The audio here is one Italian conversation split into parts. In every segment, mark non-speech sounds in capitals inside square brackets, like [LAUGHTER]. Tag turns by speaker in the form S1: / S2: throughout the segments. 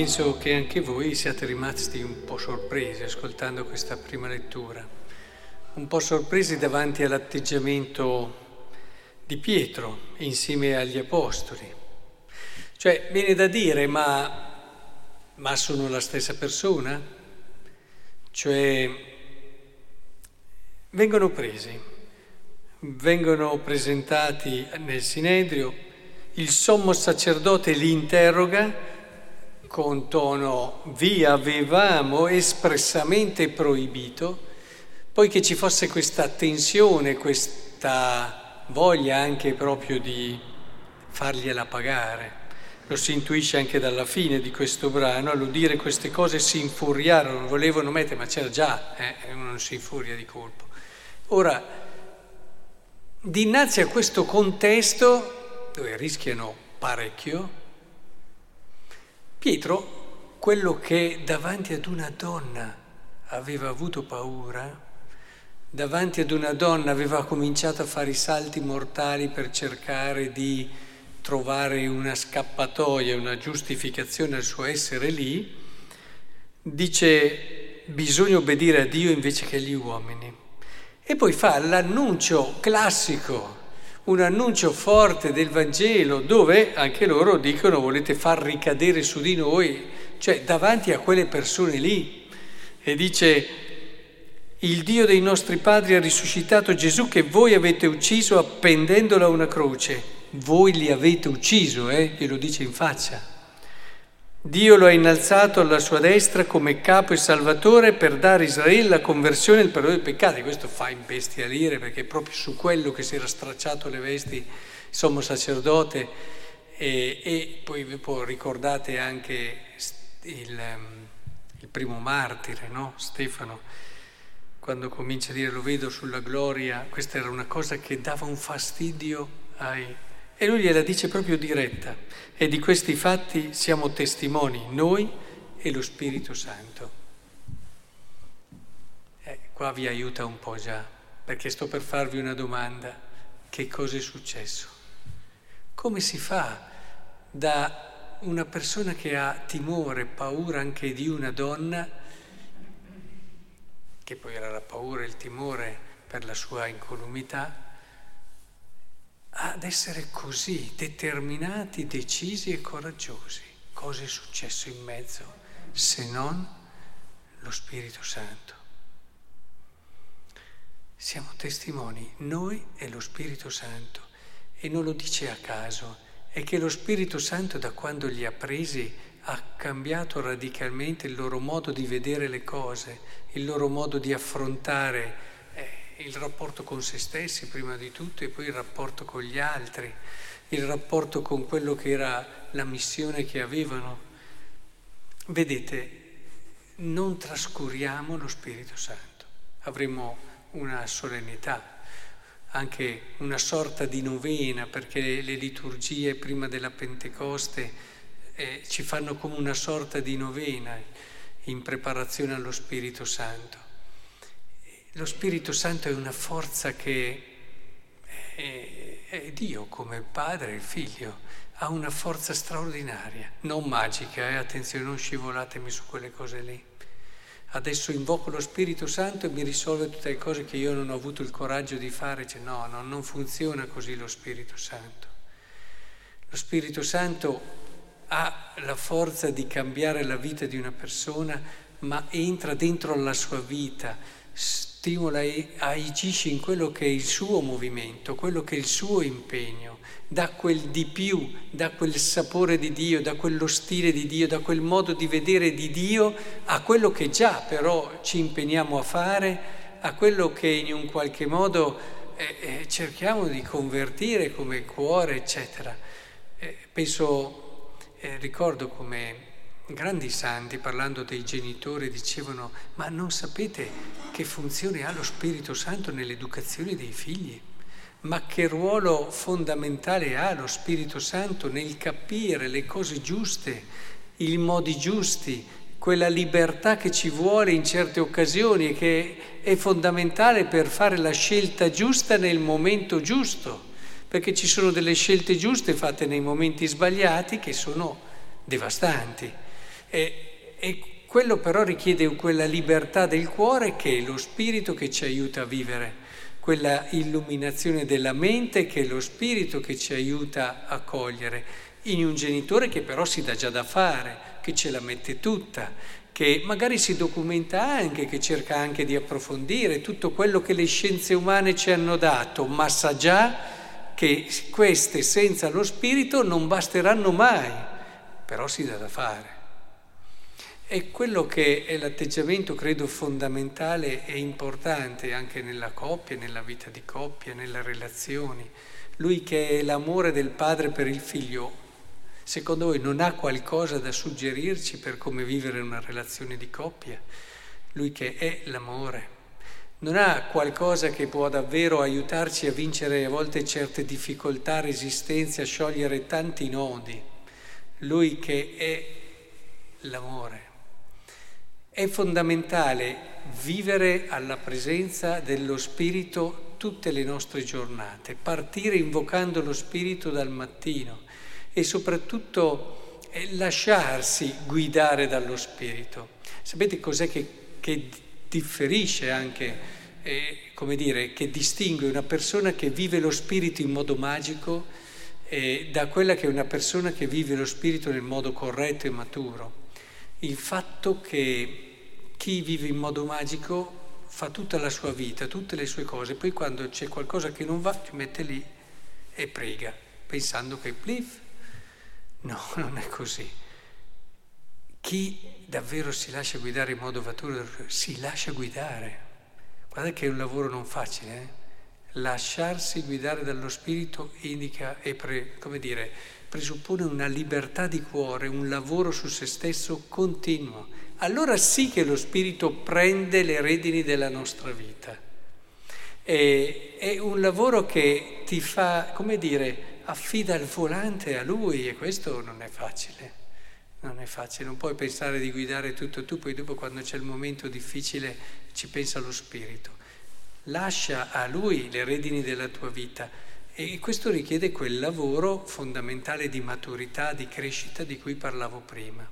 S1: Penso che anche voi siate rimasti un po' sorpresi ascoltando questa prima lettura, un po' sorpresi davanti all'atteggiamento di Pietro insieme agli Apostoli. Cioè, viene da dire, ma, ma sono la stessa persona? Cioè, vengono presi, vengono presentati nel Sinedrio, il sommo sacerdote li interroga con tono vi avevamo espressamente proibito, poi che ci fosse questa tensione, questa voglia anche proprio di fargliela pagare. Lo si intuisce anche dalla fine di questo brano, all'udire queste cose si infuriarono, volevano mettere, ma c'era già, eh, uno non si infuria di colpo. Ora, dinanzi a questo contesto, dove rischiano parecchio, Pietro, quello che davanti ad una donna aveva avuto paura, davanti ad una donna aveva cominciato a fare i salti mortali per cercare di trovare una scappatoia, una giustificazione al suo essere lì, dice bisogna obbedire a Dio invece che agli uomini. E poi fa l'annuncio classico un annuncio forte del Vangelo dove anche loro dicono volete far ricadere su di noi, cioè davanti a quelle persone lì. E dice il Dio dei nostri padri ha risuscitato Gesù che voi avete ucciso appendendolo a una croce. Voi li avete ucciso, eh? glielo dice in faccia. Dio lo ha innalzato alla sua destra come capo e salvatore per dare a Israele la conversione e il perdono dei peccati. Questo fa imbestialire perché è proprio su quello che si era stracciato le vesti il sommo sacerdote e, e poi ricordate anche il, il primo martire, no? Stefano, quando comincia a dire lo vedo sulla gloria, questa era una cosa che dava un fastidio ai e lui gliela dice proprio diretta. E di questi fatti siamo testimoni noi e lo Spirito Santo. Eh, qua vi aiuta un po' già, perché sto per farvi una domanda. Che cosa è successo? Come si fa da una persona che ha timore, paura anche di una donna, che poi era la paura e il timore per la sua incolumità, ad essere così determinati, decisi e coraggiosi. Cosa è successo in mezzo se non lo Spirito Santo? Siamo testimoni, noi e lo Spirito Santo, e non lo dice a caso, è che lo Spirito Santo da quando li ha presi ha cambiato radicalmente il loro modo di vedere le cose, il loro modo di affrontare il rapporto con se stessi prima di tutto e poi il rapporto con gli altri, il rapporto con quello che era la missione che avevano. Vedete, non trascuriamo lo Spirito Santo, avremo una solennità, anche una sorta di novena, perché le liturgie prima della Pentecoste eh, ci fanno come una sorta di novena in preparazione allo Spirito Santo. Lo Spirito Santo è una forza che è, è Dio come Padre e Figlio, ha una forza straordinaria, non magica, eh? attenzione, non scivolatemi su quelle cose lì. Adesso invoco lo Spirito Santo e mi risolve tutte le cose che io non ho avuto il coraggio di fare. Cioè, no, no, non funziona così lo Spirito Santo. Lo Spirito Santo ha la forza di cambiare la vita di una persona, ma entra dentro la sua vita stimola e agisce in quello che è il suo movimento, quello che è il suo impegno, da quel di più, da quel sapore di Dio, da quello stile di Dio, da quel modo di vedere di Dio, a quello che già però ci impegniamo a fare, a quello che in un qualche modo eh, eh, cerchiamo di convertire come cuore, eccetera. Eh, penso, eh, ricordo come grandi santi, parlando dei genitori, dicevano, ma non sapete che funzione ha lo Spirito Santo nell'educazione dei figli? Ma che ruolo fondamentale ha lo Spirito Santo nel capire le cose giuste, i modi giusti, quella libertà che ci vuole in certe occasioni e che è fondamentale per fare la scelta giusta nel momento giusto, perché ci sono delle scelte giuste fatte nei momenti sbagliati che sono devastanti. E, e quello però richiede quella libertà del cuore che è lo spirito che ci aiuta a vivere, quella illuminazione della mente che è lo spirito che ci aiuta a cogliere, in un genitore che però si dà già da fare, che ce la mette tutta, che magari si documenta anche, che cerca anche di approfondire tutto quello che le scienze umane ci hanno dato, ma sa già che queste senza lo spirito non basteranno mai, però si dà da fare. È quello che è l'atteggiamento, credo, fondamentale e importante anche nella coppia, nella vita di coppia, nelle relazioni. Lui che è l'amore del padre per il figlio, secondo voi non ha qualcosa da suggerirci per come vivere una relazione di coppia? Lui che è l'amore. Non ha qualcosa che può davvero aiutarci a vincere a volte certe difficoltà, resistenze, a sciogliere tanti nodi. Lui che è l'amore. È fondamentale vivere alla presenza dello Spirito tutte le nostre giornate, partire invocando lo Spirito dal mattino e soprattutto eh, lasciarsi guidare dallo Spirito. Sapete cos'è che, che differisce anche, eh, come dire, che distingue una persona che vive lo Spirito in modo magico eh, da quella che è una persona che vive lo Spirito nel modo corretto e maturo? Il fatto che chi vive in modo magico fa tutta la sua vita, tutte le sue cose, poi quando c'è qualcosa che non va, ti mette lì e prega, pensando che plif, No, [LAUGHS] non è così. Chi davvero si lascia guidare in modo maturo si lascia guidare. Guardate che è un lavoro non facile, eh? Lasciarsi guidare dallo Spirito indica e pre, dire, presuppone una libertà di cuore, un lavoro su se stesso continuo. Allora sì che lo Spirito prende le redini della nostra vita. E, è un lavoro che ti fa, come dire, affida il volante a lui e questo non è facile. Non è facile, non puoi pensare di guidare tutto tu, poi dopo quando c'è il momento difficile ci pensa lo spirito. Lascia a lui le redini della tua vita e questo richiede quel lavoro fondamentale di maturità, di crescita di cui parlavo prima.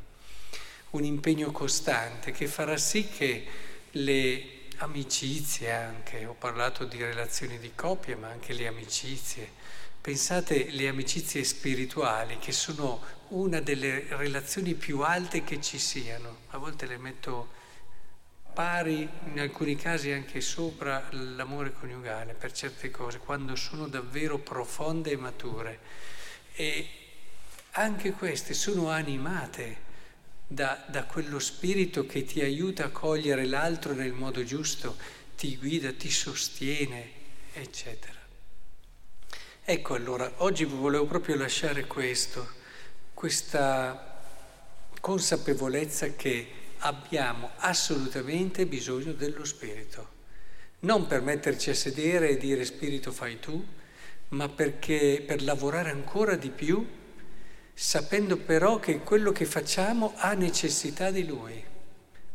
S1: Un impegno costante che farà sì che le amicizie anche, ho parlato di relazioni di coppia, ma anche le amicizie, Pensate le amicizie spirituali che sono una delle relazioni più alte che ci siano. A volte le metto pari, in alcuni casi anche sopra l'amore coniugale per certe cose, quando sono davvero profonde e mature. E anche queste sono animate da, da quello spirito che ti aiuta a cogliere l'altro nel modo giusto, ti guida, ti sostiene, eccetera. Ecco allora, oggi vi volevo proprio lasciare questo, questa consapevolezza che abbiamo assolutamente bisogno dello Spirito. Non per metterci a sedere e dire Spirito fai tu, ma perché per lavorare ancora di più, sapendo però che quello che facciamo ha necessità di Lui,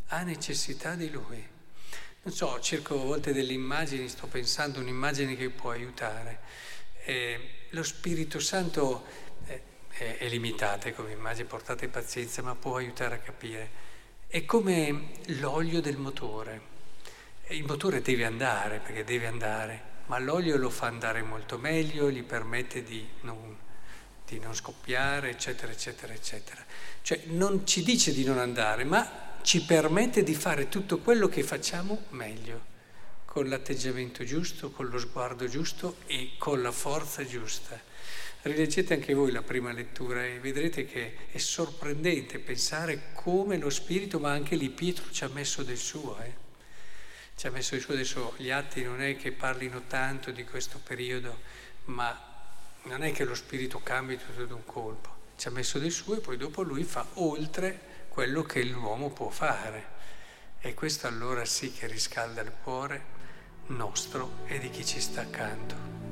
S1: ha necessità di Lui. Non so, cerco a volte delle immagini, sto pensando un'immagine che può aiutare eh, lo Spirito Santo è, è, è limitato come immagine, portate pazienza, ma può aiutare a capire. È come l'olio del motore. Il motore deve andare, perché deve andare, ma l'olio lo fa andare molto meglio, gli permette di non, di non scoppiare, eccetera, eccetera, eccetera. Cioè non ci dice di non andare, ma ci permette di fare tutto quello che facciamo meglio con l'atteggiamento giusto, con lo sguardo giusto e con la forza giusta. Rileggete anche voi la prima lettura e vedrete che è sorprendente pensare come lo Spirito, ma anche lì Pietro ci ha messo del suo. Eh? Ci ha messo del suo, adesso gli atti non è che parlino tanto di questo periodo, ma non è che lo Spirito cambi tutto d'un colpo. Ci ha messo del suo e poi dopo lui fa oltre quello che l'uomo può fare. E questo allora sì che riscalda il cuore nostro e di chi ci sta accanto.